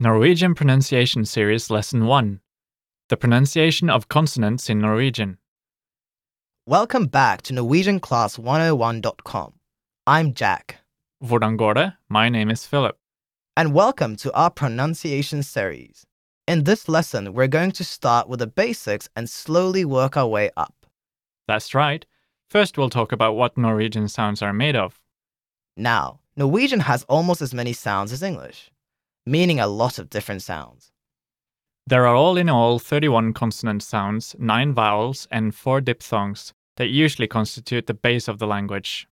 Norwegian Pronunciation Series Lesson 1 The Pronunciation of Consonants in Norwegian. Welcome back to NorwegianClass101.com. I'm Jack, Hvordan går det? My name is Philip. and welcome to our pronunciation series. In this lesson, we're going to start with the basics and slowly work our way up. That's right. First, we'll talk about what Norwegian sounds are made of. Now, Norwegian has almost as many sounds as English, meaning a lot of different sounds. There are all in all 31 consonant sounds, 9 vowels, and 4 diphthongs that usually constitute the base of the language.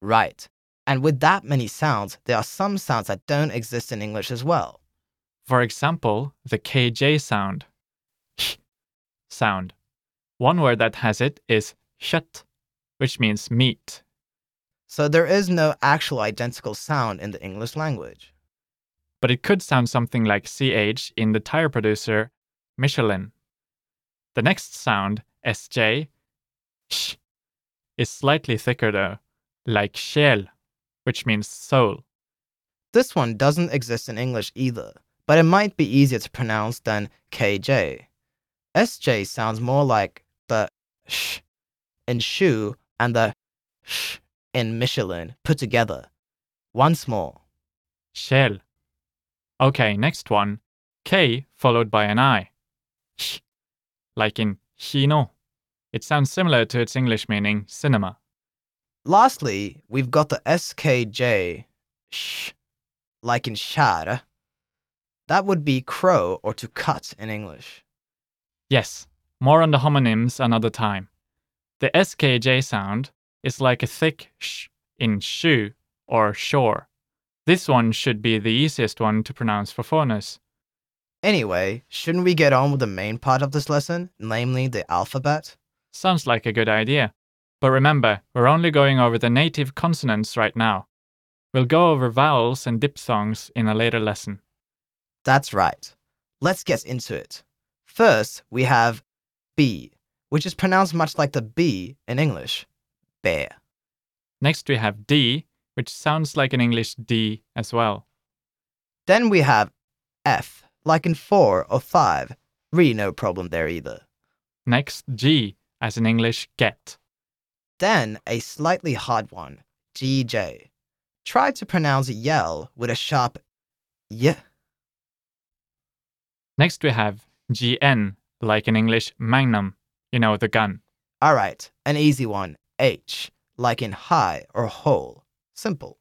Right. And with that many sounds, there are some sounds that don't exist in English as well. For example, the KJ sound. sound. One word that has it is kjøtt, which means meat. So there is no actual identical sound in the English language. But it could sound something like CH in the tire producer Michelin. The next sound, SJ, sh, is slightly thicker though, like sjel, which means soul. This one doesn't exist in English either, but it might be easier to pronounce than KJ. SJ sounds more like the sh in shoe and the sh in Michelin put together. Once more. Sjel. Okay, next one, K followed by an I. Sh, like in kino. It sounds similar to its English meaning cinema. Lastly, we've got the SKJ sh like in skjære. That would be crow or to cut in English. Yes, more on the homonyms another time. The SKJ sound is like a thick sh in shoe or shore. This one should be the easiest one to pronounce for foreigners. Anyway, shouldn't we get on with the main part of this lesson, namely the alphabet? Sounds like a good idea. But remember, we're only going over the native consonants right now. We'll go over vowels and diphthongs in a later lesson. That's right. Let's get into it. First, we have B, which is pronounced much like the B in English. Bear. Next, we have D, which sounds like an English D as well. Then we have F, like in four or five. Really no problem there either. Next, G, as in English get. Then a slightly hard one, GJ. Try to pronounce yell with a sharp y. Next, we have GN, like in English magnum, you know, the gun. Alright, an easy one, H, like in high or whole. Simple.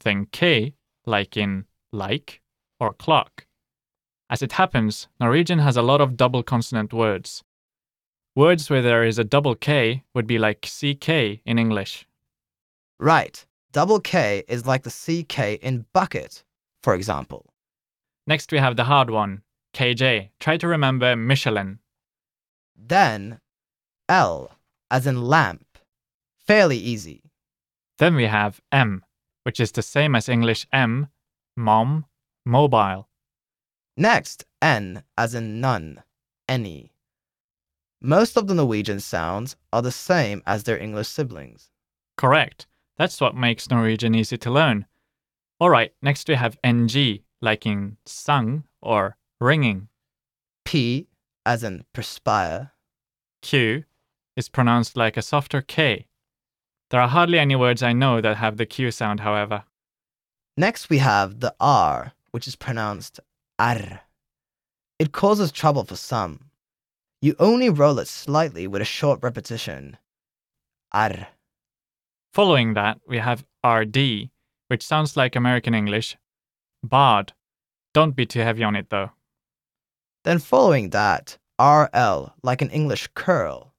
Then K, like in like or clock. As it happens, Norwegian has a lot of double consonant words. Words where there is a double K would be like CK in English. Right, double K is like the CK in bucket, for example. Next, we have the hard one, KJ. Try to remember Michelin. Then L, as in lamp. Fairly easy. Then we have M, which is the same as English M, mom, mobile. Next, N, as in none, any. Most of the Norwegian sounds are the same as their English siblings. Correct. That's what makes Norwegian easy to learn. Alright, next we have NG, like in sung or ringing. P, as in perspire. Q is pronounced like a softer K. There are hardly any words I know that have the Q sound, however. Next, we have the R, which is pronounced R. It causes trouble for some. You only roll it slightly with a short repetition. R. Following that, we have RD, which sounds like American English. Bard. Don't be too heavy on it though. Then following that, RL, like an English curl.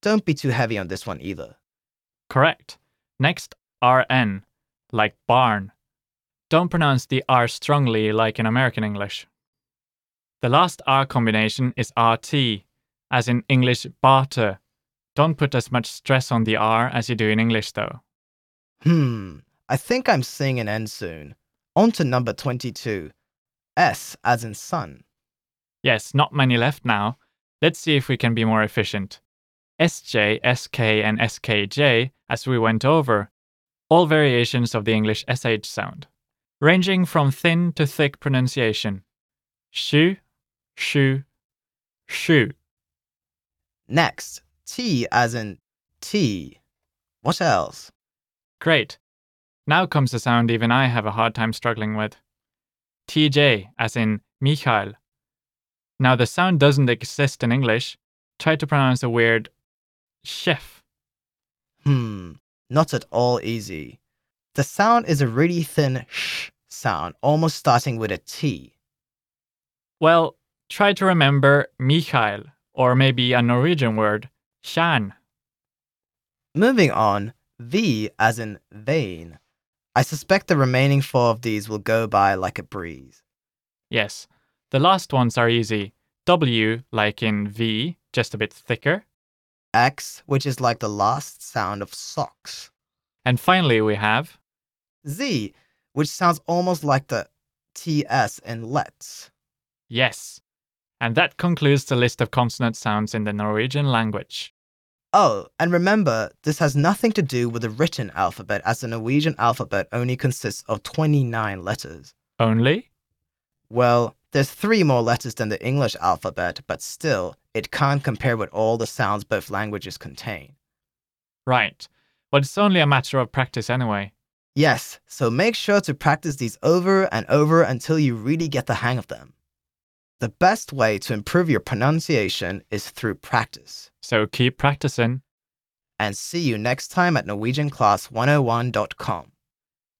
Don't be too heavy on this one either. Correct. Next, RN, like barn. Don't pronounce the R strongly like in American English. The last R combination is RT, as in English barter. Don't put as much stress on the R as you do in English though. Hmm, I think I'm seeing an end soon. On to number 22. S, as in sun. Yes, not many left now. Let's see if we can be more efficient. SJ, SK, and SKJ, as we went over, all variations of the English SH sound, ranging from thin to thick pronunciation. Shu, shu, shu. Next, T as in tea. What else? Great. Now comes a sound even I have a hard time struggling with. TJ, as in Michael. Now, the sound doesn't exist in English. Try to pronounce a weird chef. Not at all easy. The sound is a really thin sh sound, almost starting with a T. Well, try to remember Michael, or maybe a Norwegian word, Shan. Moving on, V as in vein. I suspect the remaining four of these will go by like a breeze. Yes, the last ones are easy. W, like in V, just a bit thicker. X, which is like the last sound of socks. And finally, we have Z, which sounds almost like the TS in let's. yes. And that concludes the list of consonant sounds in the Norwegian language. Oh, and remember, this has nothing to do with the written alphabet, as the Norwegian alphabet only consists of 29 letters. Only? Well, there's three more letters than the English alphabet, but still, it can't compare with all the sounds both languages contain. Right. But it's only a matter of practice anyway. Yes, so make sure to practice these over and over until you really get the hang of them. The best way to improve your pronunciation is through practice. So keep practicing. And see you next time at NorwegianClass101.com.